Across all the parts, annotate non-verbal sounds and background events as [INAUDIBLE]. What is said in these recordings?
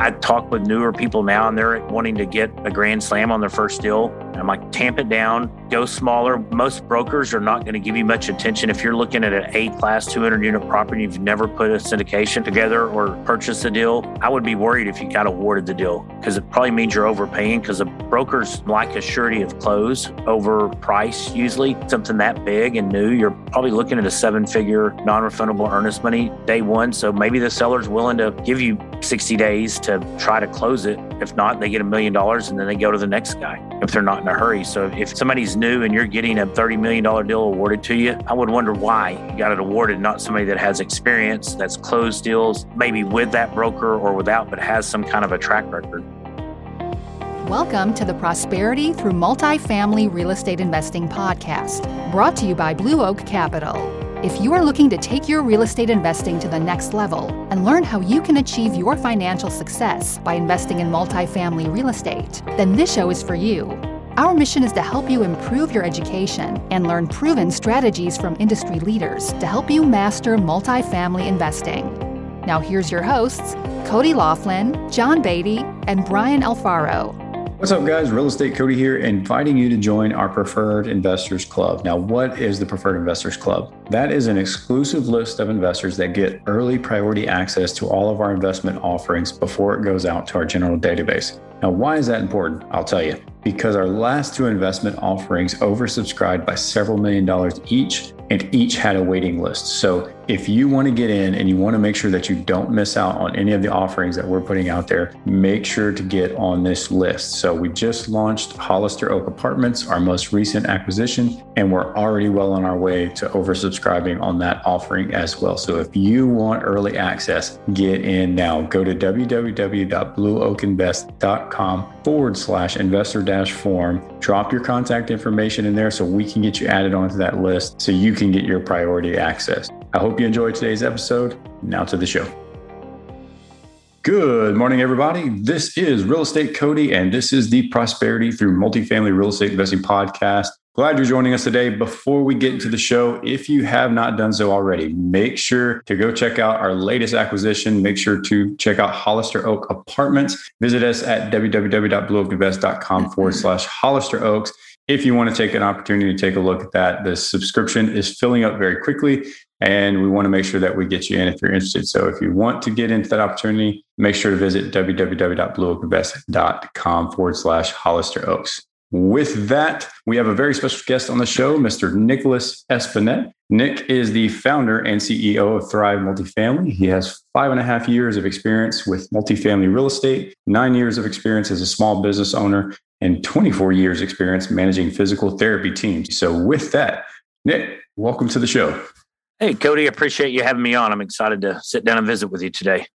I talk with newer people now and they're wanting to get a grand slam on their first deal. I'm like, tamp it down, go smaller. Most brokers are not going to give you much attention. If you're looking at an A class 200 unit property, you've never put a syndication together or purchased a deal, I would be worried if you got awarded the deal because it probably means you're overpaying because the brokers like a surety of close over price usually. Something that big and new, you're probably looking at a seven figure non refundable earnest money day one. So maybe the seller's willing to give you 60 days to try to close it. If not, they get a million dollars and then they go to the next guy if they're not in a hurry. So if somebody's new and you're getting a $30 million deal awarded to you, I would wonder why you got it awarded, not somebody that has experience, that's closed deals, maybe with that broker or without, but has some kind of a track record. Welcome to the Prosperity Through Multifamily Real Estate Investing podcast, brought to you by Blue Oak Capital. If you are looking to take your real estate investing to the next level and learn how you can achieve your financial success by investing in multifamily real estate, then this show is for you. Our mission is to help you improve your education and learn proven strategies from industry leaders to help you master multifamily investing. Now, here's your hosts Cody Laughlin, John Beatty, and Brian Alfaro. What's up, guys? Real Estate Cody here, inviting you to join our Preferred Investors Club. Now, what is the Preferred Investors Club? That is an exclusive list of investors that get early priority access to all of our investment offerings before it goes out to our general database. Now, why is that important? I'll tell you. Because our last two investment offerings oversubscribed by several million dollars each, and each had a waiting list. So if you want to get in and you want to make sure that you don't miss out on any of the offerings that we're putting out there, make sure to get on this list. So we just launched Hollister Oak Apartments, our most recent acquisition, and we're already well on our way to oversubscribing on that offering as well. So if you want early access, get in now. Go to www.blueoakinvest.com forward slash investor dash form. Drop your contact information in there so we can get you added onto that list so you can get your priority access. I hope you enjoyed today's episode. Now to the show. Good morning, everybody. This is Real Estate Cody, and this is the Prosperity Through Multifamily Real Estate Investing Podcast. Glad you're joining us today. Before we get into the show, if you have not done so already, make sure to go check out our latest acquisition. Make sure to check out Hollister Oak Apartments. Visit us at www.blueoakinvest.com forward slash Hollister Oaks if you want to take an opportunity to take a look at that. The subscription is filling up very quickly, and we want to make sure that we get you in if you're interested. So if you want to get into that opportunity, make sure to visit www.blueoakinvest.com forward slash Hollister Oaks. With that, we have a very special guest on the show, Mr. Nicholas Espinette. Nick is the founder and CEO of Thrive Multifamily. He has five and a half years of experience with multifamily real estate, nine years of experience as a small business owner, and 24 years experience managing physical therapy teams. So with that, Nick, welcome to the show. Hey, Cody, appreciate you having me on. I'm excited to sit down and visit with you today.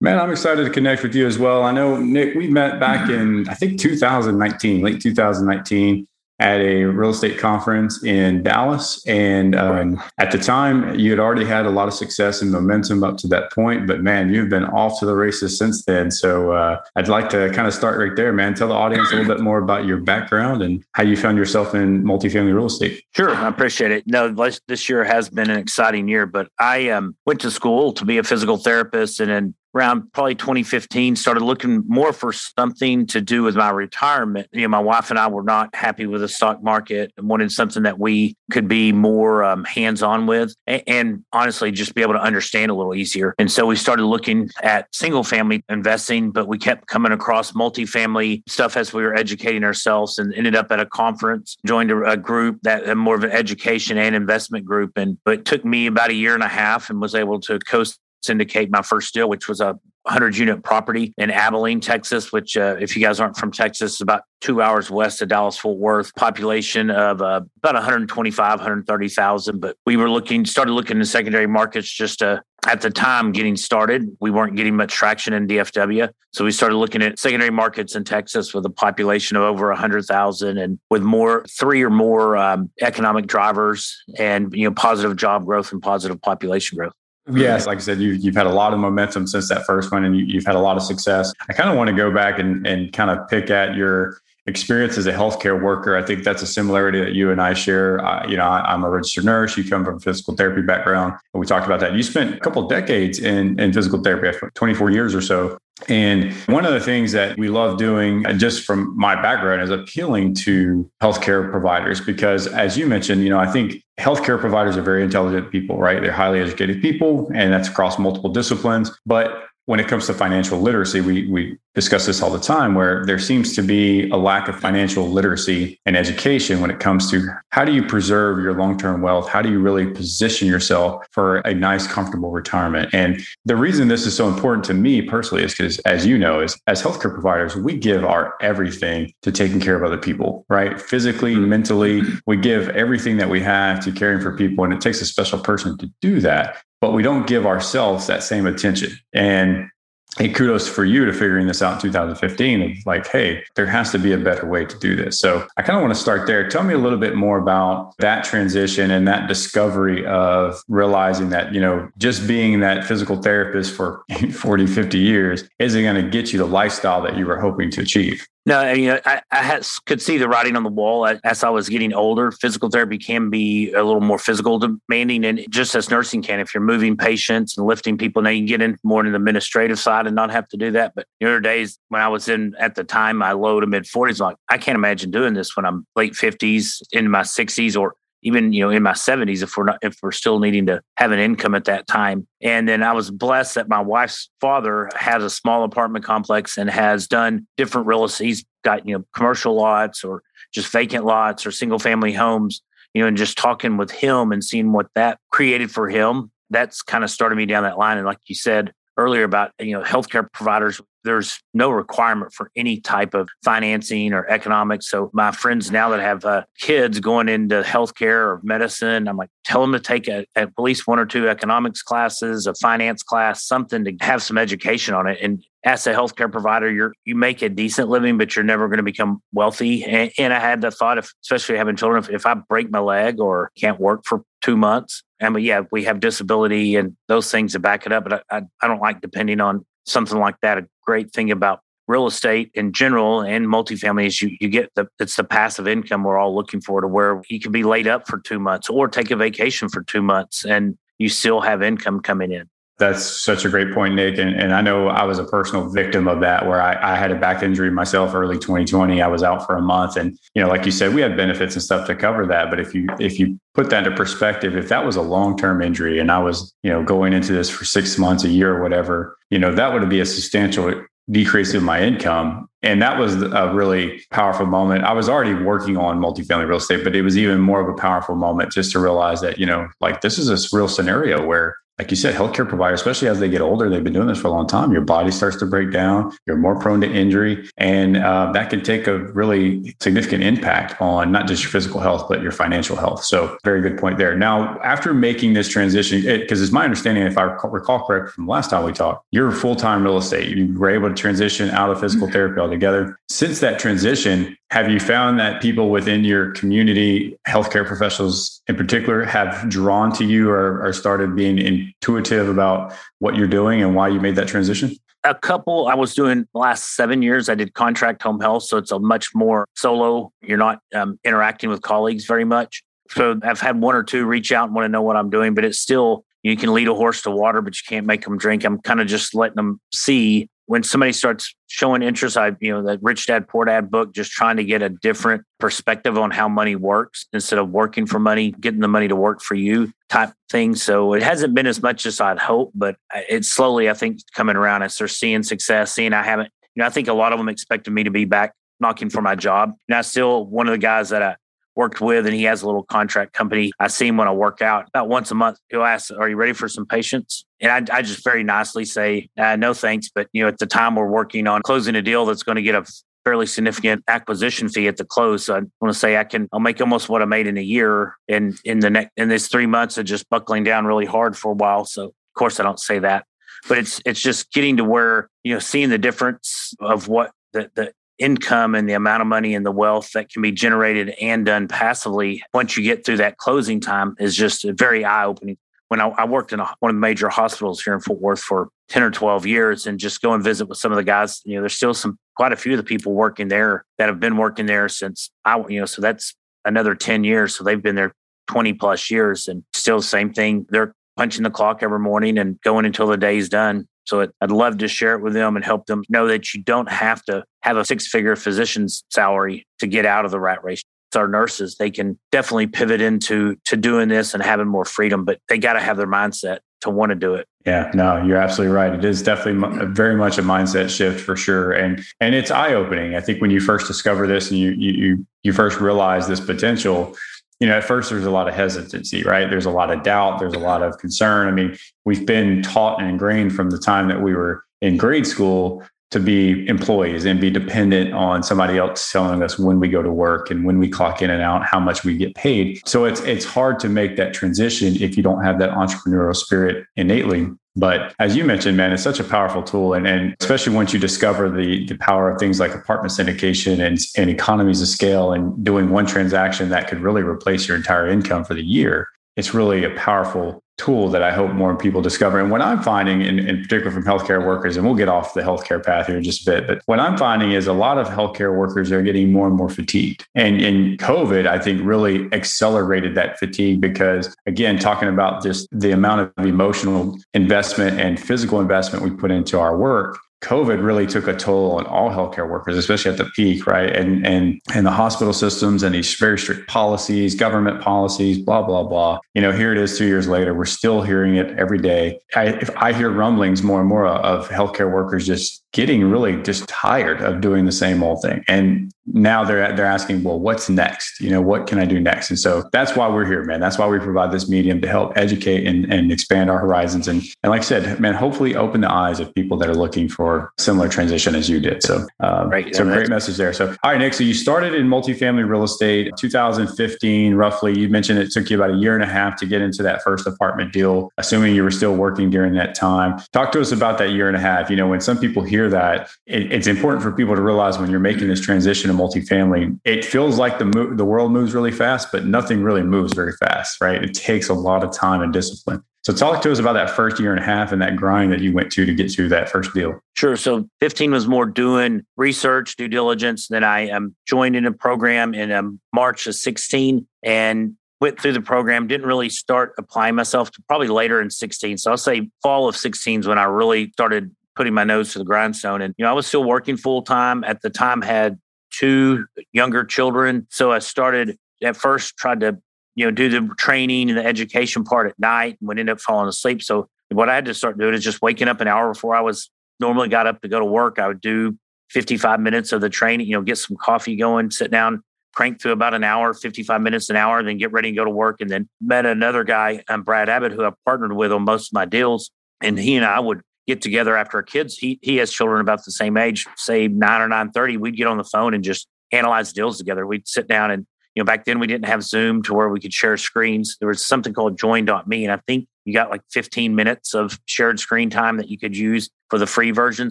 Man, I'm excited to connect with you as well. I know, Nick, we met back in, I think, 2019, late 2019 at a real estate conference in Dallas. And um, at the time, you had already had a lot of success and momentum up to that point. But man, you've been off to the races since then. So uh, I'd like to kind of start right there, man. Tell the audience a little bit more about your background and how you found yourself in multifamily real estate. Sure, I appreciate it. No, this year has been an exciting year, but I um, went to school to be a physical therapist and then around probably 2015 started looking more for something to do with my retirement. You know my wife and i were not happy with the stock market and wanted something that we could be more um, hands-on with and, and, honestly just be able to understand a little easier. And so we started looking at single family investing but we kept coming across multifamily stuff as we were educating ourselves and ended up at a conference joined a, a group that uh, more of an education and investment group. And it took me about a year and a half and was able to coast syndicate my first deal, which was a 100 unit property in Abilene, Texas, which, uh, if you guys aren't from Texas, is about two hours west of Dallas Fort Worth, population of uh, about 125, 130,000. But we were looking, started looking in secondary markets just to, at the time getting started. We weren't getting much traction in DFW. So we started looking at secondary markets in Texas with a population of over 100,000 and with more, three or more um, economic drivers and, you know, positive job growth and positive population growth. Yes, like I said, you, you've had a lot of momentum since that first one, and you, have had a lot of success. I kind of want to go back and, and kind of pick at your experience as a healthcare worker. I think that's a similarity that you and I share. Uh, you know, I, am a registered nurse. You come from a physical therapy background. We talked about that. You spent a couple decades in, in physical therapy, 24 years or so. And one of the things that we love doing, just from my background, is appealing to healthcare providers because, as you mentioned, you know, I think healthcare providers are very intelligent people, right? They're highly educated people, and that's across multiple disciplines. But when it comes to financial literacy, we, we discuss this all the time where there seems to be a lack of financial literacy and education when it comes to how do you preserve your long-term wealth? How do you really position yourself for a nice, comfortable retirement? And the reason this is so important to me personally is because, as you know, is as healthcare providers, we give our everything to taking care of other people, right? Physically, mm-hmm. mentally, we give everything that we have to caring for people. And it takes a special person to do that but we don't give ourselves that same attention. And hey, kudos for you to figuring this out in 2015 of like, hey, there has to be a better way to do this. So I kind of want to start there. Tell me a little bit more about that transition and that discovery of realizing that, you know, just being that physical therapist for [LAUGHS] 40, 50 years isn't going to get you the lifestyle that you were hoping to achieve. No, I mean, I, I had, could see the writing on the wall as I was getting older. Physical therapy can be a little more physical demanding, and just as nursing can, if you're moving patients and lifting people, now you can get in more into the administrative side and not have to do that. But the other days when I was in at the time, my low to mid 40s, like I can't imagine doing this when I'm late 50s, in my 60s, or even you know in my 70s if we're not if we're still needing to have an income at that time. And then i was blessed that my wife's father has a small apartment complex and has done different real estate he's got you know commercial lots or just vacant lots or single family homes you know and just talking with him and seeing what that created for him that's kind of started me down that line. And like you said earlier about you know healthcare providers there's no requirement for any type of financing or economics so my friends now that have uh, kids going into healthcare or medicine i'm like tell them to take a, at least one or two economics classes a finance class something to have some education on it and as a healthcare provider, you're you make a decent living, but you're never going to become wealthy. And, and I had the thought, if, especially having children, if, if I break my leg or can't work for two months, I yeah, we have disability and those things to back it up. But I, I, I don't like depending on something like that. A great thing about real estate in general and multifamily is you, you get the it's the passive income we're all looking for to where you can be laid up for two months or take a vacation for two months and you still have income coming in. That's such a great point, Nick. And, and I know I was a personal victim of that where I, I, had a back injury myself early 2020. I was out for a month. And, you know, like you said, we had benefits and stuff to cover that. But if you if you put that into perspective, if that was a long-term injury and I was, you know, going into this for six months, a year or whatever, you know, that would be a substantial decrease in my income. And that was a really powerful moment. I was already working on multifamily real estate, but it was even more of a powerful moment just to realize that, you know, like this is a real scenario where like you said, healthcare providers, especially as they get older, they've been doing this for a long time. Your body starts to break down. You're more prone to injury, and uh, that can take a really significant impact on not just your physical health but your financial health. So, very good point there. Now, after making this transition, because it's my understanding, if I recall correctly from the last time we talked, you're full time real estate. You were able to transition out of physical mm-hmm. therapy altogether. Since that transition, have you found that people within your community, healthcare professionals in particular, have drawn to you or, or started being intuitive about what you're doing and why you made that transition? a couple i was doing last seven years i did contract home health so it's a much more solo. You're not um, interacting with colleagues very much. So i've had one or two reach out and want to know what i'm doing but it's still you can lead a horse to water but you can't make them drink. I'm kind of just letting them see when somebody starts showing interest, I, you know, that Rich Dad Poor Dad book, just trying to get a different perspective on how money works instead of working for money, getting the money to work for you type thing. So it hasn't been as much as I'd hope, but it's slowly, I think, coming around as they're seeing success, seeing I haven't, you know, I think a lot of them expected me to be back knocking for my job. And I still one of the guys that I worked with, and he has a little contract company. I see him when I work out about once a month. He'll ask, "Are you ready for some patients?" And I, I just very nicely say, uh, "No, thanks." But you know, at the time we're working on closing a deal that's going to get a fairly significant acquisition fee at the close. So I want to say I can I'll make almost what I made in a year in in the next in this three months of just buckling down really hard for a while. So of course I don't say that. But it's it's just getting to where, you know, seeing the difference of what the, the income and the amount of money and the wealth that can be generated and done passively once you get through that closing time is just very eye opening. when I, I worked in a, one of the major hospitals here in Fort Worth for 10 or 12 years and just go and visit with some of the guys, you know, there's still some, quite a few of the people working there that have been working there since I, you know, so that's another 10 years. So they've been there 20 plus years and still the same thing. They're punching the clock every morning and going until the day's done. So it, I'd love to share it with them and help them know that you don't have to have a six figure physician's salary to get out of the rat race our nurses, they can definitely pivot into to doing this and having more freedom, but they got to have their mindset to want to do it. Yeah, no, you're absolutely right. It is definitely very much a mindset shift for sure, and and it's eye opening. I think when you first discover this and you you you first realize this potential, you know, at first there's a lot of hesitancy, right? There's a lot of doubt. There's a lot of concern. I mean, we've been taught and ingrained from the time that we were in grade school to be employees and be dependent on somebody else telling us when we go to work and when we clock in and out, how much we get paid. So it's it's hard to make that transition if you don't have that entrepreneurial spirit innately. But as you mentioned, man, it's such a powerful tool. And, and especially once you discover the, the power of things like apartment syndication and, and economies of scale and doing one transaction that could really replace your entire income for the year, it's really a powerful tool that I hope more people discover. And what I'm finding, in, in particular from healthcare workers, and we'll get off the healthcare path here in just a bit, but what I'm finding is a lot of healthcare workers are getting more and more fatigued. And, and COVID, I think, really accelerated that fatigue because, again, talking about just the amount of emotional investment and physical investment we put into our work, COVID really took a toll on all healthcare workers, especially at the peak, right? And and and the hospital systems and these very strict policies, government policies, blah blah blah. You know, here it is, two years later, we're still hearing it every day. I, if I hear rumblings more and more of healthcare workers just getting really just tired of doing the same old thing. And now they're they're asking, well, what's next? You know, what can I do next? And so that's why we're here, man. That's why we provide this medium to help educate and, and expand our horizons. And and like I said, man, hopefully open the eyes of people that are looking for similar transition as you did. So um, right. so great message there. So all right, Nick. So you started in multifamily real estate 2015, roughly. You mentioned it took you about a year and a half to get into that first apartment deal, assuming you were still working during that time. Talk to us about that year and a half. You know, when some people hear hear that, it, it's important for people to realize when you're making this transition to multifamily, it feels like the mo- the world moves really fast, but nothing really moves very fast, right? It takes a lot of time and discipline. So talk to us about that first year and a half and that grind that you went to to get to that first deal. Sure. So 15 was more doing research, due diligence. Then I um, joined in a program in um, March of 16 and went through the program. Didn't really start applying myself to probably later in 16. So I'll say fall of 16 is when I really started putting my nose to the grindstone. And, you know, I was still working full time at the time, had two younger children. So I started at first, tried to, you know, do the training and the education part at night and would end up falling asleep. So what I had to start doing is just waking up an hour before I was normally got up to go to work. I would do 55 minutes of the training, you know, get some coffee going, sit down, crank through about an hour, 55 minutes an hour, then get ready and go to work. And then met another guy, um, Brad Abbott, who I partnered with on most of my deals. And he and I would get together after our kids. He he has children about the same age, say nine or nine thirty. We'd get on the phone and just analyze deals together. We'd sit down and you know back then we didn't have Zoom to where we could share screens. There was something called Join.me, and I think you got like 15 minutes of shared screen time that you could use for the free version.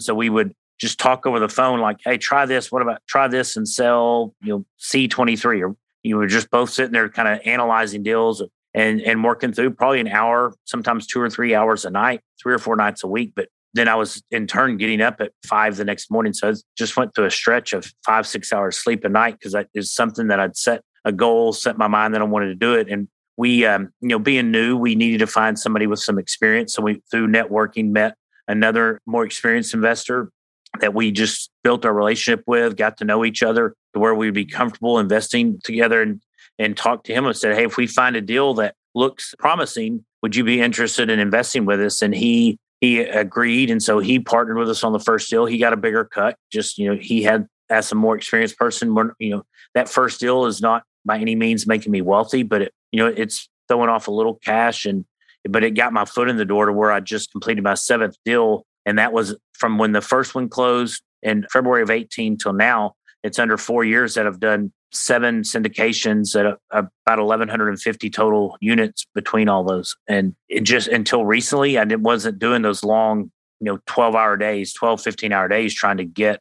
So we would just talk over the phone, like, "Hey, try this. What about try this and cell you know C23?" Or you were just both sitting there, kind of analyzing deals and and working through probably an hour, sometimes two or three hours a night, three or four nights a week. But then I was in turn getting up at five the next morning. So I just went through a stretch of five, six hours sleep a night because that is something that I'd set a goal, set my mind that I wanted to do it. And we, um, you know, being new, we needed to find somebody with some experience. So we, through networking, met another more experienced investor that we just built our relationship with, got to know each other to where we'd be comfortable investing together and and talked to him and said, Hey, if we find a deal that looks promising, would you be interested in investing with us? And he he agreed. And so he partnered with us on the first deal. He got a bigger cut. Just, you know, he had as a more experienced person, you know, that first deal is not by any means making me wealthy, but it, you know, it's throwing off a little cash and but it got my foot in the door to where I just completed my seventh deal. And that was from when the first one closed in February of 18 till now. It's under four years that I've done seven syndications at about 1150 total units between all those and it just until recently i didn't, wasn't doing those long you know 12 hour days 12 15 hour days trying to get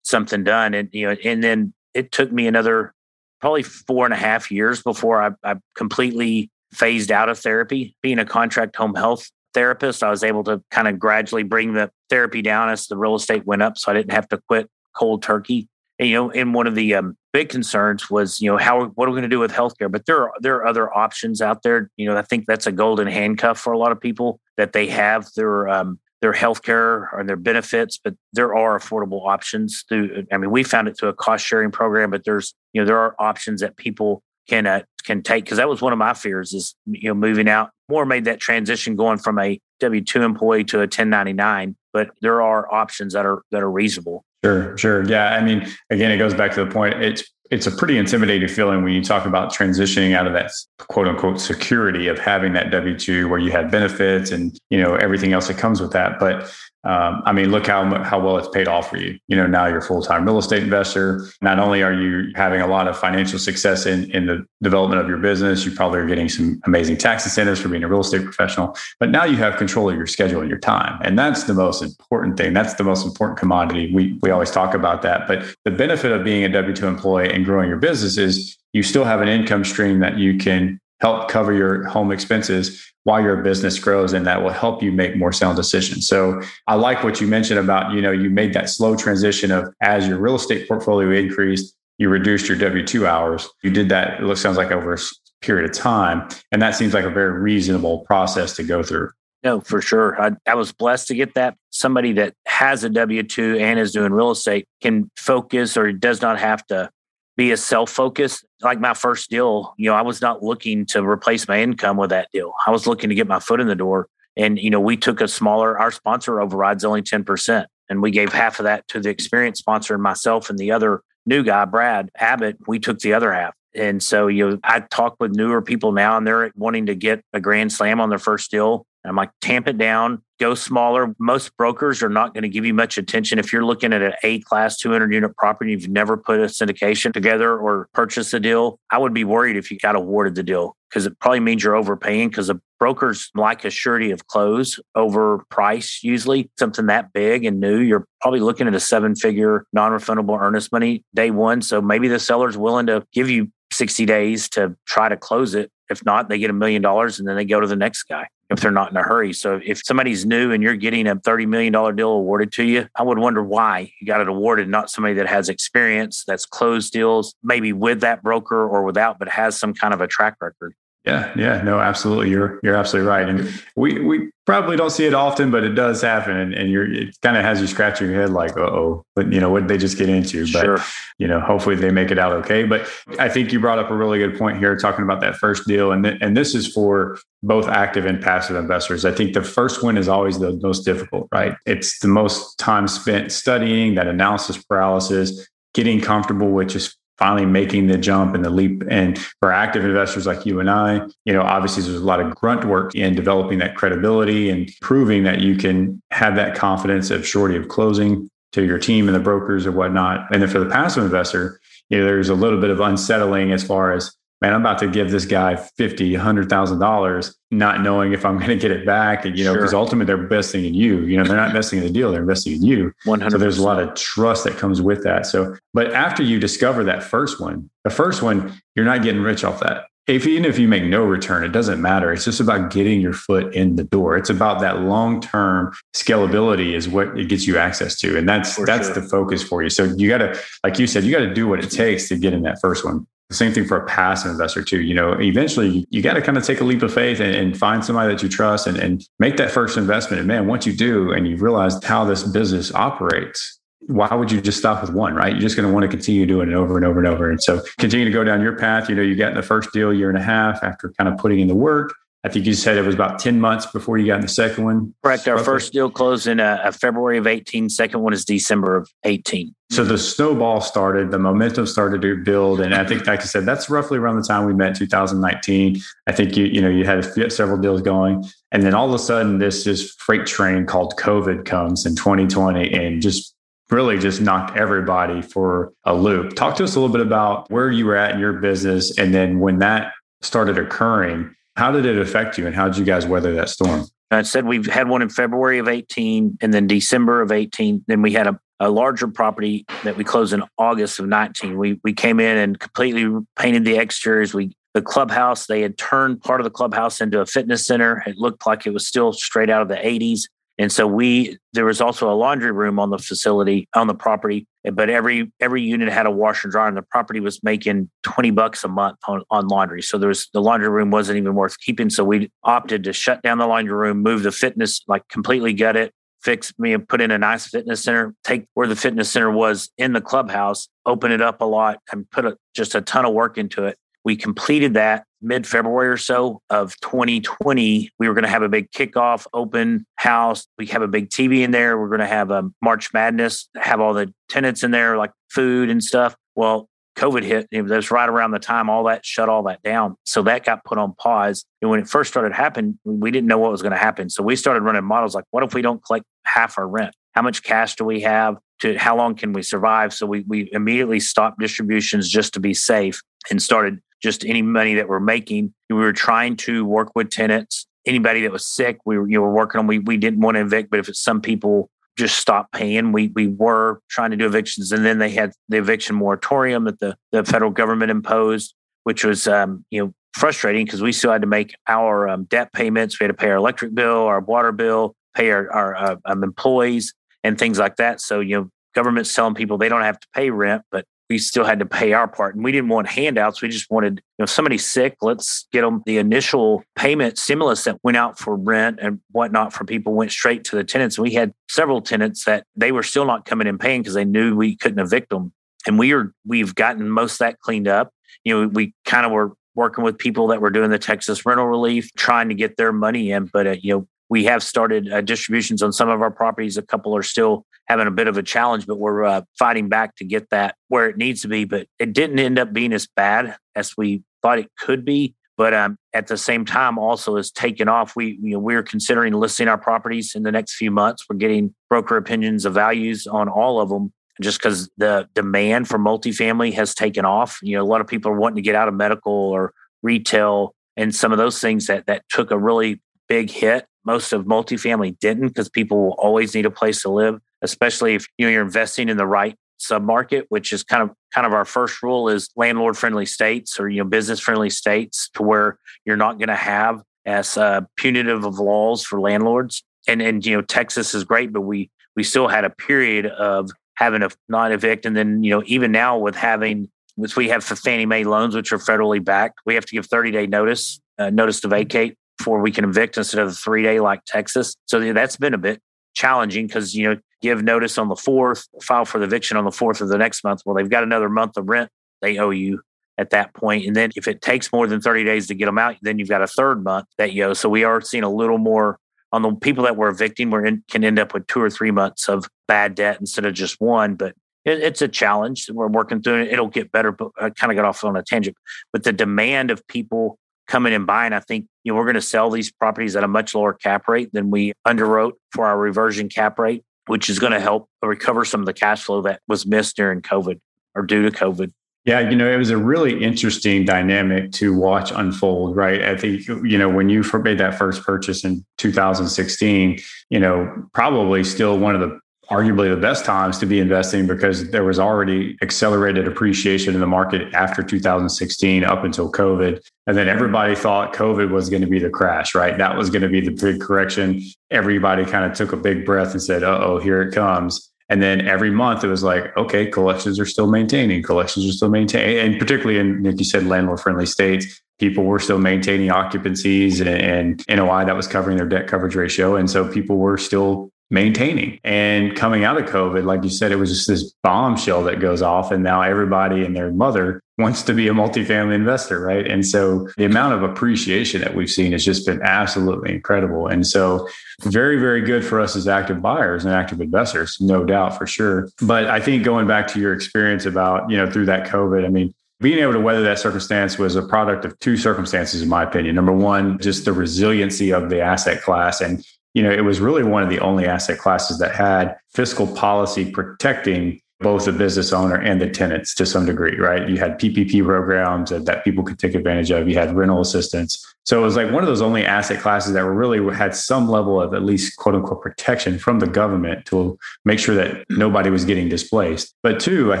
something done and you know and then it took me another probably four and a half years before i, I completely phased out of therapy. Being a contract home health therapist, I was able to kind of gradually bring the therapy down as the real estate went up. So I didn't have to quit cold turkey. You know, and one of the um, big concerns was, you know, how what are we going to do with healthcare? But there are there are other options out there. You know, I think that's a golden handcuff for a lot of people that they have their um, their healthcare or their benefits, but there are affordable options through. I mean, we found it through a cost sharing program, but there's you know there are options that people can uh, can take because that was one of my fears is you know moving out more made that transition going from a W two employee to a 1099 but there are options that are that are reasonable sure sure yeah I mean again it goes back to the point it's it's a pretty intimidating feeling when you talk about transitioning out of that quote unquote security of having that W two where you have benefits and you know everything else that comes with that. But um, I mean, look how how well it's paid off for you. You know, now you're a full time real estate investor. Not only are you having a lot of financial success in in the development of your business, you probably are getting some amazing tax incentives for being a real estate professional. But now you have control of your schedule and your time, and that's the most important thing. That's the most important commodity. We we always talk about that. But the benefit of being a W two employee and growing your business is you still have an income stream that you can help cover your home expenses while your business grows and that will help you make more sound decisions. So I like what you mentioned about, you know, you made that slow transition of as your real estate portfolio increased, you reduced your W2 hours. You did that, it looks sounds like over a period of time. And that seems like a very reasonable process to go through. No, for sure. I, I was blessed to get that. Somebody that has a W 2 and is doing real estate can focus or does not have to be a self focused. Like my first deal, you know, I was not looking to replace my income with that deal. I was looking to get my foot in the door. And, you know, we took a smaller, our sponsor overrides only 10%. And we gave half of that to the experienced sponsor and myself and the other new guy, Brad Abbott. We took the other half. And so, you know, I talk with newer people now and they're wanting to get a grand slam on their first deal. I'm like, tamp it down, go smaller. Most brokers are not going to give you much attention. If you're looking at an A class 200 unit property, you've never put a syndication together or purchased a deal, I would be worried if you got awarded the deal because it probably means you're overpaying because the brokers like a surety of close over price, usually something that big and new. You're probably looking at a seven figure non refundable earnest money day one. So maybe the seller's willing to give you 60 days to try to close it. If not, they get a million dollars and then they go to the next guy if they're not in a hurry. So if somebody's new and you're getting a $30 million deal awarded to you, I would wonder why you got it awarded, not somebody that has experience, that's closed deals, maybe with that broker or without, but has some kind of a track record. Yeah, yeah, no, absolutely. You're you're absolutely right, and we we probably don't see it often, but it does happen, and, and you're it kind of has you scratching your head like, oh, but you know what did they just get into? But sure. you know, hopefully they make it out okay. But I think you brought up a really good point here, talking about that first deal, and th- and this is for both active and passive investors. I think the first one is always the most difficult, right? It's the most time spent studying that analysis paralysis, getting comfortable with just finally making the jump and the leap. And for active investors like you and I, you know, obviously there's a lot of grunt work in developing that credibility and proving that you can have that confidence of surety of closing to your team and the brokers or whatnot. And then for the passive investor, you know, there's a little bit of unsettling as far as man, I'm about to give this guy fifty, hundred thousand dollars, not knowing if I'm going to get it back. And you know, because sure. ultimately they're investing in you. You know, they're not investing in the deal; they're investing in you. One hundred. So there's a lot of trust that comes with that. So, but after you discover that first one, the first one, you're not getting rich off that. If even if you make no return, it doesn't matter. It's just about getting your foot in the door. It's about that long term scalability is what it gets you access to, and that's for that's sure. the focus for you. So you got to, like you said, you got to do what it takes to get in that first one. The same thing for a passive investor too. You know, eventually you got to kind of take a leap of faith and, and find somebody that you trust and, and make that first investment. And man, once you do and you realize how this business operates, why would you just stop with one, right? You're just going to want to continue doing it over and over and over. And so continue to go down your path. You know, you got in the first deal year and a half after kind of putting in the work. I think you said it was about 10 months before you got in the second one. Correct. Our first deal closed in uh, February of 18. Second one is December of 18. So the snowball started, the momentum started to build. And I think, like I said, that's roughly around the time we met 2019. I think you, you know, you had several deals going. And then all of a sudden this this freight train called COVID comes in 2020 and just really just knocked everybody for a loop. Talk to us a little bit about where you were at in your business. And then when that started occurring, how did it affect you and how did you guys weather that storm? I said we've had one in February of 18 and then December of 18. Then we had a, a larger property that we closed in August of 19. We we came in and completely painted the exteriors. We the clubhouse. They had turned part of the clubhouse into a fitness center. It looked like it was still straight out of the 80s. And so we there was also a laundry room on the facility on the property, but every every unit had a washer and dryer, and the property was making twenty bucks a month on, on laundry. So there was the laundry room wasn't even worth keeping. So we opted to shut down the laundry room, move the fitness, like completely gut it, fix me and put in a nice fitness center, take where the fitness center was in the clubhouse, open it up a lot, and put a, just a ton of work into it. We completed that mid February or so of 2020. We were going to have a big kickoff, open house. We have a big TV in there. We're going to have a March Madness, have all the tenants in there, like food and stuff. Well, COVID hit. It was right around the time all that shut all that down. So that got put on pause. And when it first started happening, we didn't know what was going to happen. So we started running models like, what if we don't collect half our rent? How much cash do we have? To how long can we survive? So we we immediately stopped distributions just to be safe and started just any money that we're making. We were trying to work with tenants. Anybody that was sick, we were, you know, were working on. We we didn't want to evict, but if some people just stopped paying, we we were trying to do evictions, and then they had the eviction moratorium that the the federal government imposed, which was um, you know frustrating because we still had to make our um, debt payments. We had to pay our electric bill, our water bill, pay our, our uh, um, employees, and things like that. So you know, government's telling people they don't have to pay rent, but we still had to pay our part and we didn't want handouts. We just wanted you know somebody's sick let's get them the initial payment stimulus that went out for rent and whatnot for people went straight to the tenants. And we had several tenants that they were still not coming in paying because they knew we couldn't evict them and we are we've gotten most of that cleaned up. You know we kind of were working with people that were doing the texas rental relief trying to get their money in but uh, you know we have started uh, distributions on some of our properties. A couple are still having a bit of a challenge, but we're uh, fighting back to get that where it needs to be. But it didn't end up being as bad as we thought it could be. But um, at the same time, also is taken off. We you know we're considering listing our properties in the next few months. We're getting broker opinions of values on all of them, just because the demand for multifamily has taken off. You know, a lot of people are wanting to get out of medical or retail and some of those things that that took a really big hit most of multifamily didn't because people will always need a place to live, especially if you know you're investing in the right submarket, which is kind of kind of our first rule is landlord friendly states or you know business friendly states to where you're not going to have as uh, punitive of laws for landlords. And and you know Texas is great, but we we still had a period of having a not evict, and then you know even now with having which we have for Fannie Mae loans, which are federally backed, we have to give 30 day notice uh, notice to vacate before we can evict instead of three day like Texas. So that's been a bit challenging because, you know, give notice on the fourth, file for the eviction on the fourth of the next month. Well, they've got another month of rent they owe you at that point. And then if it takes more than 30 days to get them out, then you've got a third month that you owe. So we are seeing a little more on the people that we're evicting, we can end up with two or three months of bad debt instead of just one. But it, it's a challenge. We're working through it. It'll get better, but I kind of got off on a tangent. But the demand of people coming and buying, I think you know we're going to sell these properties at a much lower cap rate than we underwrote for our reversion cap rate, which is going to help recover some of the cash flow that was missed during COVID or due to COVID. Yeah, you know, it was a really interesting dynamic to watch unfold, right? I think, you know, when you made that first purchase in 2016, you know, probably still one of the arguably the best times to be investing because there was already accelerated appreciation in the market after 2016 up until COVID. And then everybody thought COVID was going to be the crash, right? That was going to be the big correction. Everybody kind of took a big breath and said, uh oh, here it comes. And then every month it was like, okay, collections are still maintaining, collections are still maintaining. And particularly in, like you said, landlord friendly states, people were still maintaining occupancies and, and NOI that was covering their debt coverage ratio. And so people were still maintaining. And coming out of COVID, like you said, it was just this bombshell that goes off. And now everybody and their mother [LAUGHS] wants to be a multifamily investor, right? And so the amount of appreciation that we've seen has just been absolutely incredible. And so very, very good for us as active buyers and active investors, no doubt for sure. But I think going back to your experience about, you know, through that COVID, I mean, being able to weather that circumstance was a product of two circumstances, in my opinion. Number one, just the resiliency of the asset class. And you know, it was really one of the only asset classes that had fiscal policy protecting both the business owner and the tenants to some degree, right? You had PPP programs that people could take advantage of. You had rental assistance. So it was like one of those only asset classes that really had some level of at least quote unquote protection from the government to make sure that nobody was getting displaced. But two, I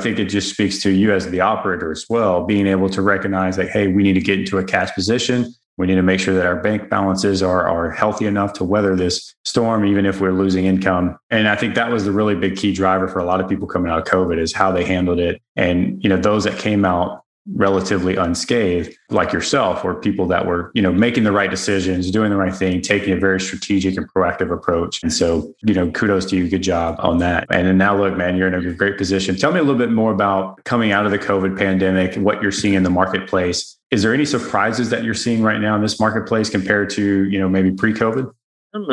think it just speaks to you as the operator as well, being able to recognize that, hey, we need to get into a cash position. We need to make sure that our bank balances are, are healthy enough to weather this storm, even if we're losing income. And I think that was the really big key driver for a lot of people coming out of COVID is how they handled it. And, you know, those that came out relatively unscathed like yourself or people that were you know making the right decisions doing the right thing taking a very strategic and proactive approach. And so you know kudos to you. Good job on that. And then now look man you're in a great position. Tell me a little bit more about coming out of the covid pandemic what you're seeing in the marketplace. Is there any surprises that you're seeing right now in this marketplace compared to you know maybe pre-covid?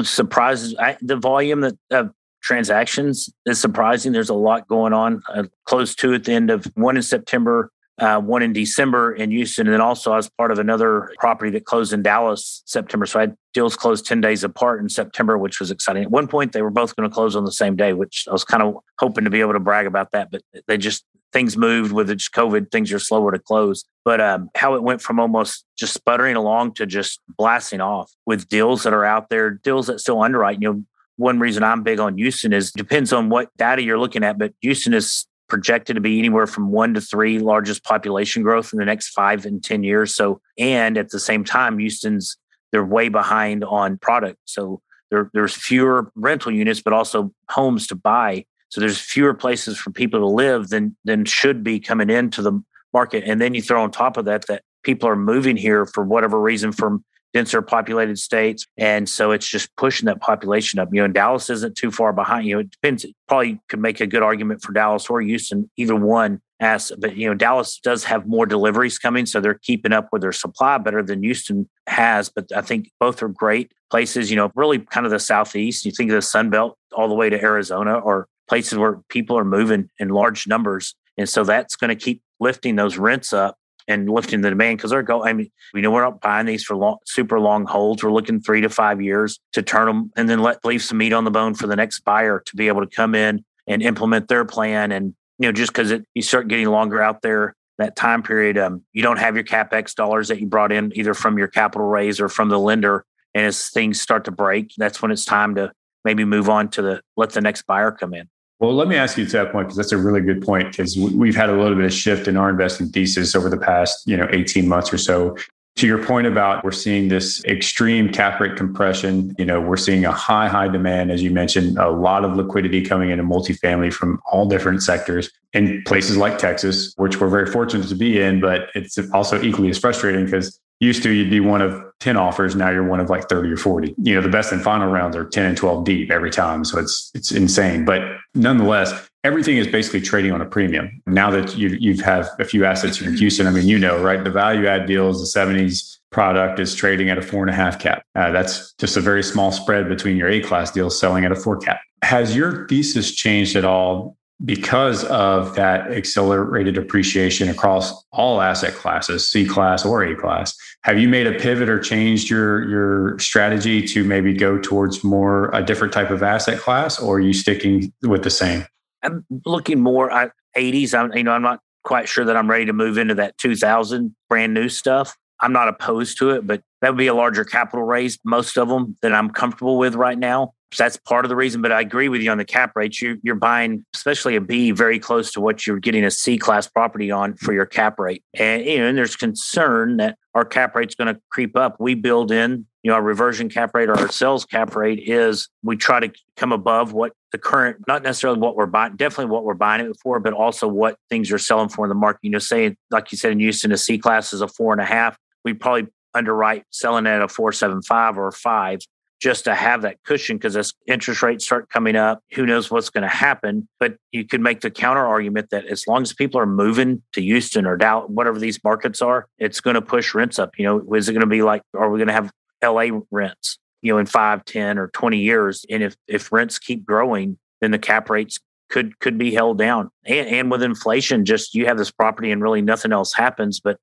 Surprises. I, the volume that uh, transactions is surprising. There's a lot going on uh, close to at the end of one in september uh, one in December in Houston, and then also I was part of another property that closed in Dallas September. So I had deals closed 10 days apart in September, which was exciting. At one point, they were both going to close on the same day, which I was kind of hoping to be able to brag about that, but they just, things moved with just COVID, things are slower to close. But um, how it went from almost just sputtering along to just blasting off with deals that are out there, deals that still underwrite. You know, one reason I'm big on Houston is depends on what data you're looking at, but Houston is projected to be anywhere from one to three largest population growth in the next five and 10 years. So, and at the same time, Houston's, they're way behind on product. So there, there's fewer rental units, but also homes to buy. So there's fewer places for people to live than, than should be coming into the market. And then you throw on top of that, that people are moving here for whatever reason from denser populated states. And so it's just pushing that population up. You know, and Dallas isn't too far behind. You know, it depends. Probably could make a good argument for Dallas or Houston, either one. As, but you know, Dallas does have more deliveries coming, so they're keeping up with their supply better than Houston has. But I think both are great places. You know, really kind of the southeast. You think of the Sun Belt all the way to Arizona, or places where people are moving in large numbers, and so that's going to keep lifting those rents up and lifting the demand because they're going. I mean, we know we're not buying these for long, super long holds. We're looking three to five years to turn them and then let leave some meat on the bone for the next buyer to be able to come in and implement their plan. And you know, just because you start getting longer out there, that time period, um, you don't have your capex dollars that you brought in either from your capital raise or from the lender. And as things start to break, that's when it's time to maybe move on to the let the next buyer come in. Well, let me ask you to that point because that's a really good point because we've had a little bit of shift in our investing thesis over the past, you know, 18 months or so. To your point about we're seeing this extreme cap rate compression, you know, we're seeing a high, high demand, as you mentioned, a lot of liquidity coming into multifamily from all different sectors in places like Texas, which we're very fortunate to be in, but it's also equally as frustrating because used to you'd be one of 10 offers now you're one of like 30 or 40 you know the best and final rounds are 10 and 12 deep every time so it's it's insane. But nonetheless everything is basically trading on a premium. Now that you you've have a few assets in houston i mean you know right the value add deals the 70s product is trading at a four and a half cap. Uh, that's just a very small spread between your a class deals selling at a four cap. Has your thesis changed at all because of that accelerated appreciation across all asset classes, C class or A class. Have you made a pivot or changed your your strategy to maybe go towards more a different type of asset class, or are you sticking with the same? I'm looking more at 80s. I'm you know I'm not quite sure that I'm ready to move into that 2000 brand new stuff. I'm not opposed to it, but that would be a larger capital raise, most of them that I'm comfortable with right now So that's part of the reason. But I agree with you on the cap rates. You, you're buying, especially a B, very close to what you're getting a C class property on for your cap rate. And, you know, and there's concern that our cap rate's going to creep up. We build in, you know, our reversion cap rate or our sales cap rate is we try to come above what the current, not necessarily what we're buying, definitely what we're buying it for, but also what things are selling for in the market. You know, say, like you said in Houston, a C class is a four and a half. We probably underwrite selling at a four seven five or a five just to have that cushion because as interest rates start coming up, who knows what's going to happen. But you could make the counter argument that as long as people are moving to Houston or Dallas, whatever these markets are, it's going to push rents up. You know, is it going to be like, are we going to have LA rents, you know, in five, 10 or 20 years? And if, if rents keep growing, then the cap rates could could be held down. And, and with inflation, just you have this property and really nothing else happens, but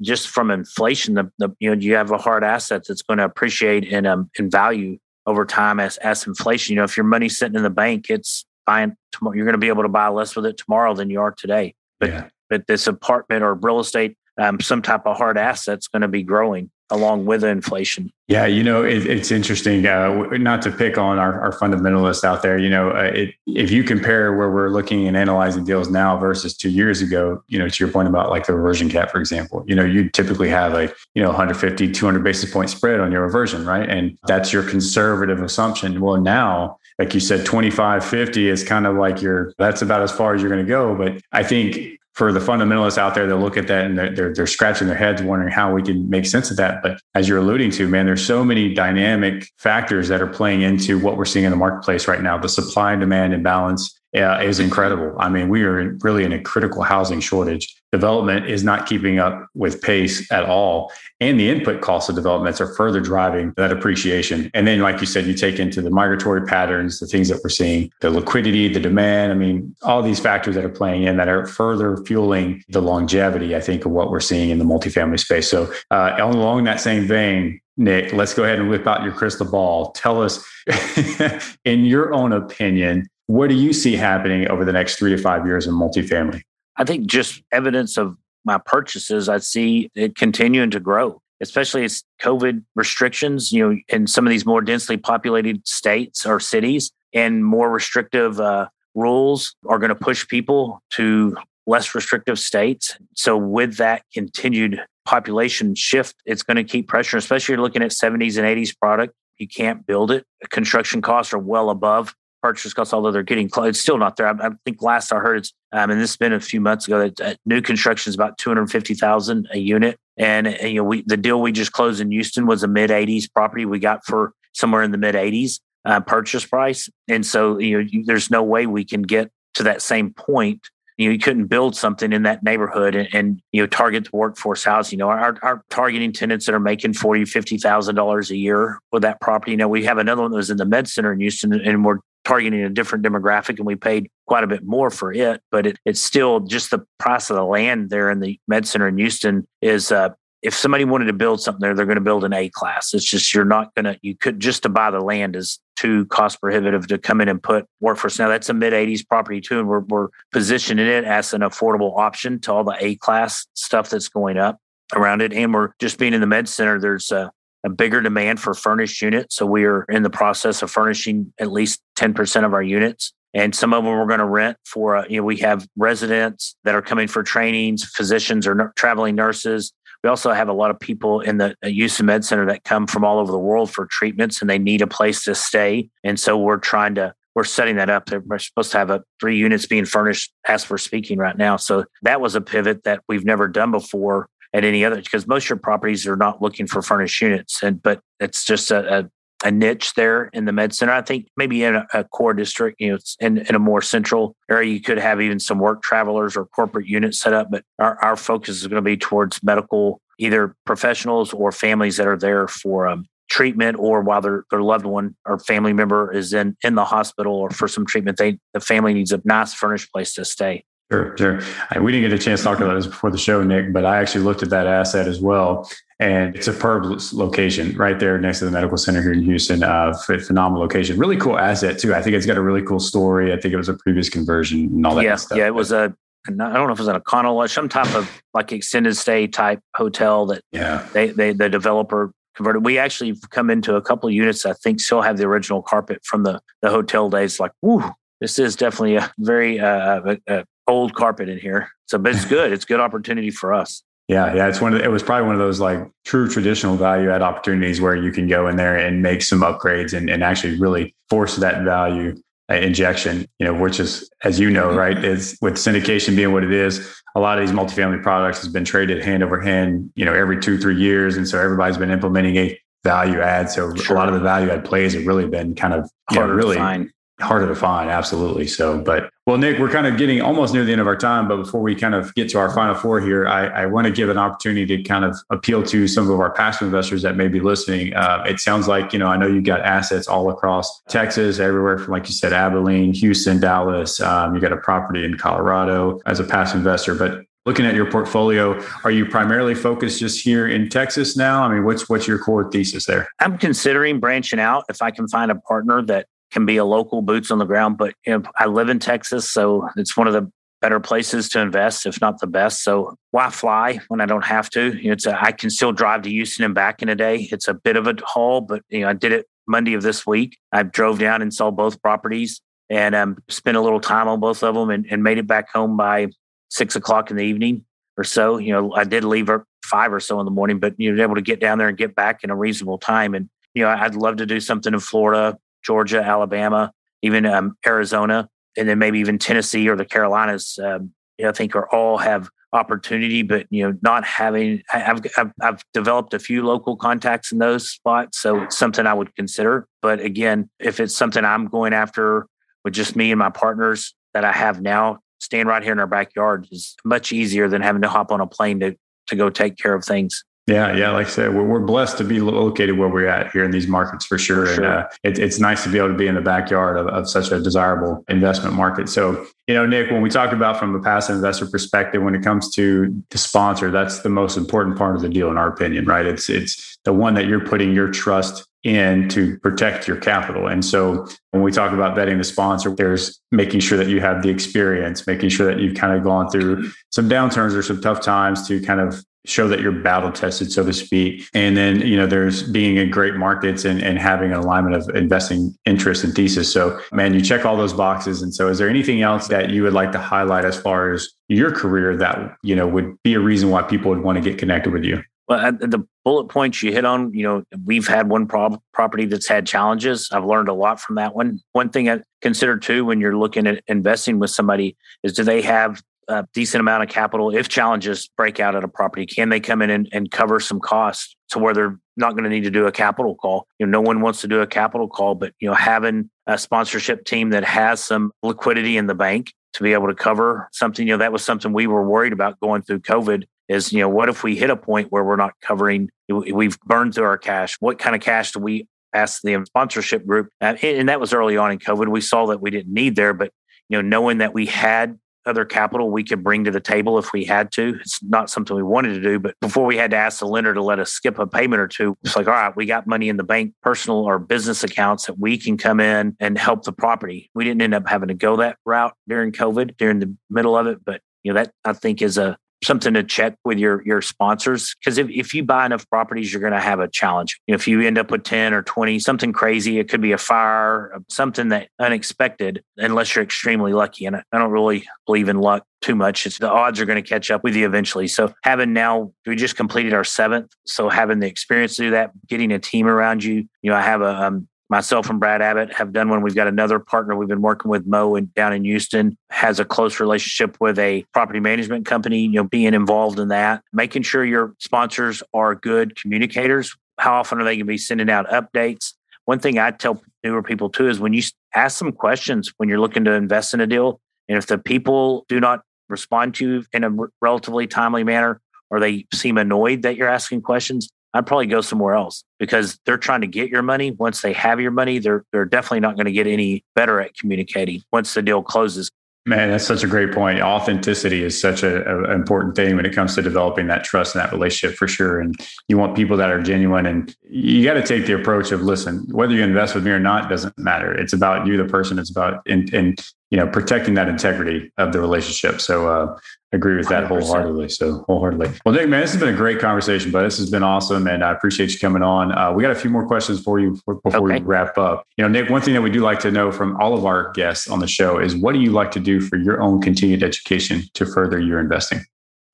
just from inflation, the, the you know you have a hard asset that's going to appreciate in um, in value over time as as inflation. You know, if your money's sitting in the bank, it's buying tomorrow. You're going to be able to buy less with it tomorrow than you are today. But yeah. but this apartment or real estate, um, some type of hard asset's going to be growing along with the inflation. Yeah, you know, it, it's interesting. Uh, not to pick on our, our fundamentalists out there, you know, uh, it, if you compare where we're looking and analyzing deals now versus two years ago, you know, to your point about like the reversion cap, for example, you know, you typically have a, you know, 150, 200 basis point spread on your reversion, right? And that's your conservative assumption. Well, now, like you said, 25, 50 is kind of like your, that's about as far as you're going to go. But I think for the fundamentalists out there that look at that and they're, they're, they're scratching their heads wondering how we can make sense of that. But as you're alluding to, man, there's so many dynamic factors that are playing into what we're seeing in the marketplace right now. The supply and demand imbalance uh, is incredible. I mean, we are really in a critical housing shortage. Development is not keeping up with pace at all. And the input costs of developments are further driving that appreciation. And then, like you said, you take into the migratory patterns, the things that we're seeing, the liquidity, the demand. I mean, all these factors that are playing in that are further fueling the longevity, I think, of what we're seeing in the multifamily space. So, uh, along that same vein, Nick, let's go ahead and whip out your crystal ball. Tell us, [LAUGHS] in your own opinion, what do you see happening over the next three to five years in multifamily? I think just evidence of my purchases, I see it continuing to grow, especially as COVID restrictions, you know, in some of these more densely populated states or cities and more restrictive uh, rules are going to push people to less restrictive states. So with that continued population shift, it's going to keep pressure, especially you're looking at 70s and 80s product. You can't build it. Construction costs are well above purchase costs, although they're getting close. It's still not there. I, I think last I heard, it's um, and this has been a few months ago. That uh, new construction is about two hundred fifty thousand a unit, and, and, you know we the deal we just closed in Houston was a mid eighties property we got for somewhere in the mid eighties uh, purchase price, and so you know you, there's no way we can get to that same point. You know, you couldn't build something in that neighborhood and, and you know target the workforce housing. You know, our, our targeting tenants that are making forty, fifty thousand dollars a year with that property. You know, we have another one that was in the med center in Houston, and we're targeting a different demographic and we paid quite a bit more for it but it, it's still just the price of the land there in the med center in houston is uh, if somebody wanted to build something there they're going to build an a class. It's just you're not going to you could just to buy the land is too cost prohibitive to come in and put workforce now that's a mid 80s property too and we're, we're positioning it as an affordable option to all the a class stuff that's going up around it. And we're just being in the med center there's uh, a bigger demand for furnished units. So we are in the process of furnishing at least 10% of our units. And some of them we're going to rent for, uh, you know, we have residents that are coming for trainings, physicians or n- traveling nurses. We also have a lot of people in the Houston Med Center that come from all over the world for treatments and they need a place to stay. And so we're trying to, we're setting that up. We're supposed to have a three units being furnished as we're speaking right now. So that was a pivot that we've never done before at any other because most of your properties are not looking for furnished units and but it's just a, a, a niche there in the med center. I think maybe in a, a core district you know in, in a more central area you could have even some work travelers or corporate units set up but our, our focus is going to be towards medical either professionals or families that are there for um, treatment or while their, their loved one or family member is in in the hospital or for some treatment they the family needs a nice furnished place to stay Sure, sure. We didn't get a chance to talk about this before the show, Nick, but I actually looked at that asset as well. And it's a superb location right there next to the medical center here in Houston. Uh, phenomenal location. Really cool asset, too. I think it's got a really cool story. I think it was a previous conversion and all that yeah, stuff. Yeah, it was a, I don't know if it was an Econo, some type of like extended stay type hotel that yeah. they, they the developer converted. We actually come into a couple of units, I think still have the original carpet from the, the hotel days. Like, whoo, this is definitely a very uh, a, old carpet in here. So, but it's good. it's good opportunity for us. [LAUGHS] Yeah, yeah, it's one of the, it was probably one of those like true traditional value add opportunities where you can go in there and make some upgrades and, and actually really force that value uh, injection, you know, which is, as you know, right, is with syndication being what it is, a lot of these multifamily products has been traded hand over hand, you know, every two, three years. And so everybody's been implementing a value add. So sure. a lot of the value add plays have really been kind of harder know, really to find harder to find absolutely so but well nick we're kind of getting almost near the end of our time but before we kind of get to our final four here i, I want to give an opportunity to kind of appeal to some of our passive investors that may be listening uh, it sounds like you know i know you've got assets all across texas everywhere from like you said abilene houston dallas um, you got a property in colorado as a passive investor but looking at your portfolio, are you primarily focused just here in Texas now? I mean, what's what's your core thesis there? I'm considering branching out if I can find a partner that can be a local boots on the ground. But you know, I live in Texas, so it's one of the better places to invest, if not the best. So why fly when I don't have to? You know, it's a, I can still drive to Houston and back in a day. It's a bit of a haul, but you know, I did it Monday of this week. I drove down and saw both properties and um, spent a little time on both of them and, and made it back home by six o'clock in the evening or so. You know, I did leave at five or so in the morning, but you know, able to get down there and get back in a reasonable time. And you know, I'd love to do something in Florida, Georgia, Alabama, even um, Arizona and then maybe even Tennessee or the Carolinas, um, you know, I think are all have opportunity, but you know, not having I've, I've, I've developed a few local contacts in those spots, so it's something I would consider. But again, if it's something I'm going after with just me and my partners that I have now, staying right here in our backyard is much easier than having to hop on a plane to to go take care of things. Yeah, yeah. Like I said, we're, we're blessed to be located where we're at here in these markets for sure. For sure. And uh, it, it's nice to be able to be in the backyard of, of, such a desirable investment market. So, you know, Nick, when we talk about from a passive investor perspective, when it comes to the sponsor, that's the most important part of the deal, in our opinion, right? It's it's the one that you're putting your trust in to protect your capital. And so when we talk about vetting the sponsor, there's making sure that you have the experience, making sure that you've kind of gone through some downturns or some tough times to kind of show that you're battle tested, so to speak. And then, you know, there's being in great markets and, and having an alignment of investing interest and thesis. So, man, you check all those boxes. And so, is there anything else that you would like to highlight as far as your career that, you know, would be a reason why people would want to get connected with you? Well, the bullet points you hit on, you know, we've had one prob- property that's had challenges. I've learned a lot from that one. One thing I consider too when you're looking at investing with somebody is do they have a decent amount of capital if challenges break out at a property? Can they come in and, and cover some costs to where they're not going to need to do a capital call? You know no one wants to do a capital call but you know having a sponsorship team that has some liquidity in the bank to be able to cover something you know that was something we were worried about going through covid is you know what if we hit a point where we're not covering we've burned through our cash? What kind of cash do we ask the sponsorship group? And that was early on in covid. We saw that we didn't need there but you know knowing that we had other capital we could bring to the table if we had to. It's not something we wanted to do, but before we had to ask the lender to let us skip a payment or two, it's like, all right, we got money in the bank, personal or business accounts that we can come in and help the property. We didn't end up having to go that route during COVID, during the middle of it, but you know that I think is a something to check with your your sponsors? Because if, if you buy enough properties you're going to have a challenge. If you end up with 10 or 20 something crazy it could be a fire something that unexpected unless you're extremely lucky and i don't really believe in luck too much. It's the odds are going to catch up with you eventually. So having now we just completed our seventh so having the experience to do that getting a team around you you know i have a um, myself and Brad Abbott have done one. We've got another partner we've been working with, Mo, and down in Houston, has a close relationship with a property management company. You know, being involved in that, making sure your sponsors are good communicators. How often are they going to be sending out updates? One thing I tell newer people too is when you ask some questions when you're looking to invest in a deal, and if the people do not respond to you in a relatively timely manner, or they seem annoyed that you're asking questions, I'd probably go somewhere else because they're trying to get your money. Once they have your money, they're they're definitely not going to get any better at communicating once the deal closes. Man, that's such a great point. Authenticity is such an important thing when it comes to developing that trust and that relationship for sure. And you want people that are genuine. And you got to take the approach of listen, whether you invest with me or not doesn't matter. It's about you, the person. It's about and and you know protecting that integrity of the relationship. So uh, agree with that 100%. wholeheartedly. So wholeheartedly. Well, Nick, man, this has been a great conversation, but this has been awesome, and I appreciate you coming on. Uh, we got a few more questions for you before okay. we wrap up. You know, Nick, one thing that we do like to know from all of our guests on the show is what do you like to do for your own continued education to further your investing?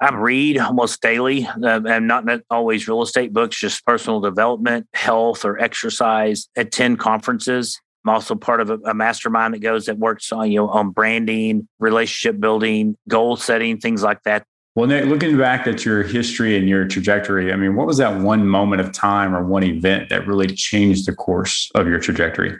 I read almost daily, uh, and not always real estate books, just personal development, health, or exercise. Attend conferences. I'm also part of a, a, mastermind that goes that works on you know on branding, relationship building, goal setting, things like that. Well, Nick, looking back at your history and your trajectory, I mean, what was that one moment of time or one event that really changed the course of your trajectory?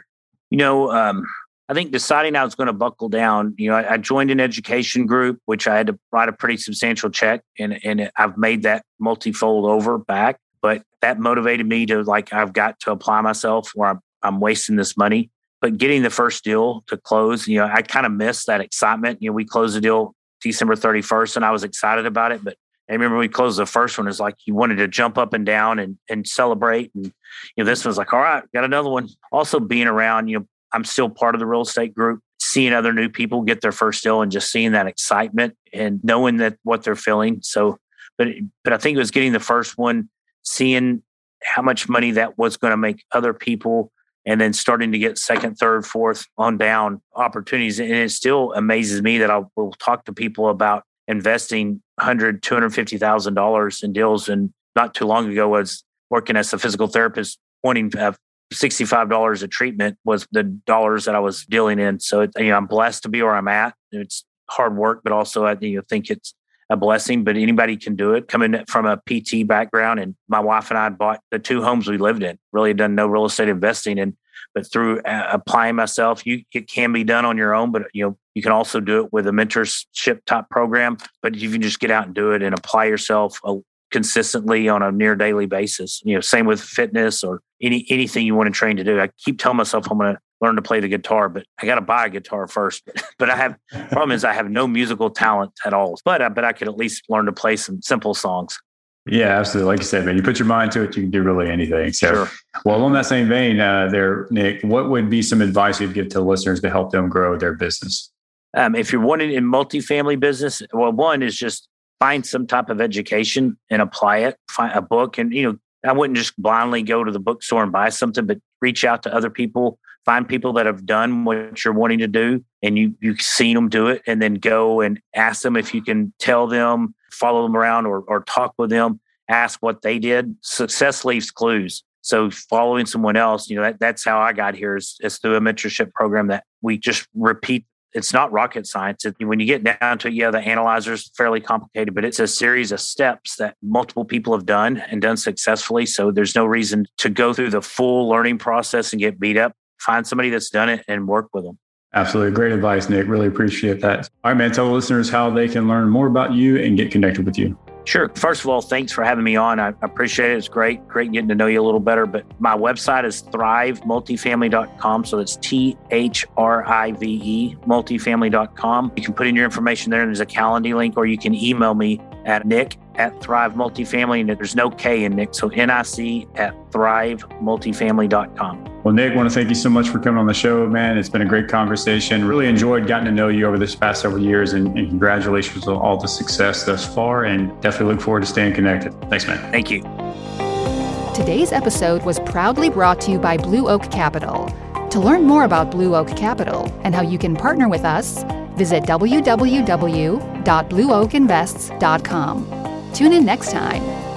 You know, um, I think deciding I was going to buckle down, you know, I, I, joined an education group, which I had to write a pretty substantial check, and and I've made that multifold over back. But that motivated me to like I've got to apply myself, or I'm, I'm wasting this money but getting the first deal to close, you know, I kind of missed that excitement. You know, we closed the deal December 31st and I was excited about it. But I remember we closed the first one, it's like you wanted to jump up and down and, and celebrate. And, you know, this was like, all right, got another one. Also being around, you know, I'm still part of the real estate group. Seeing other new people get their first deal and just seeing that excitement and knowing that what they're feeling. So, but but I think it was getting the first one, seeing how much money that was going to make other people and then starting to get second, third, fourth on down opportunities. And it still amazes me that I will talk to people about investing hundred, two hundred fifty thousand dollars in deals. And not too long ago I was working as a physical therapist, wanting to have sixty-five dollars a treatment was the dollars that I was dealing in. So it, you know, I'm blessed to be where I'm at. It's hard work, but also I you know, think it's a blessing, but anybody can do it. Coming from a PT background, and my wife and I bought the two homes we lived in. Really done no real estate investing, and but through uh, applying myself, you it can be done on your own. But you know you can also do it with a mentorship type program. But you can just get out and do it and apply yourself uh, consistently on a near daily basis. You know, same with fitness or any anything you want to train to do. I keep telling myself I'm going to learn to play the guitar, but I got to buy a guitar first. [LAUGHS] but I have problem is I have no musical talent at all. But I, but I could at least learn to play some simple songs. Yeah, absolutely. Like you said, man, you put your mind to it, you can do really anything. So, sure. well, on that same vein, uh, there, Nick, what would be some advice you'd give to listeners to help them grow their business? Um, if you're wanting in multifamily business, well, one is just find some type of education and apply it. Find a book, and you know, I wouldn't just blindly go to the bookstore and buy something, but reach out to other people find people that have done what you're wanting to do and you you've seen them do it and then go and ask them if you can tell them follow them around or, or talk with them ask what they did success leaves clues so following someone else you know that, that's how i got here is, is through a mentorship program that we just repeat it's not rocket science. It, when you get down to it, yeah, the analyzer is fairly complicated, but it's a series of steps that multiple people have done and done successfully. So there's no reason to go through the full learning process and get beat up find somebody that's done it and work with them. Absolutely. Great advice, Nick. Really appreciate that. All right, man. Tell the listeners how they can learn more about you and get connected with you. Sure. First of all, thanks for having me on. I appreciate it. It's great, great getting to know you a little better. But my website is thrivemultifamily.com. So it's T H R I V E multifamily.com. You can put in your information there and there's a calendar link, or you can email me at nick at Thrive Multifamily. And there's no K in Nick. So NIC at thrivemultifamily.com. Well, Nick, I want to thank you so much for coming on the show, man. It's been a great conversation. Really enjoyed getting to know you over this past several years and, and congratulations on all the success thus far. And definitely look forward to staying connected. Thanks, man. Thank you. Today's episode was proudly brought to you by Blue Oak Capital. To learn more about Blue Oak Capital and how you can partner with us, visit www.blueoakinvests.com. Tune in next time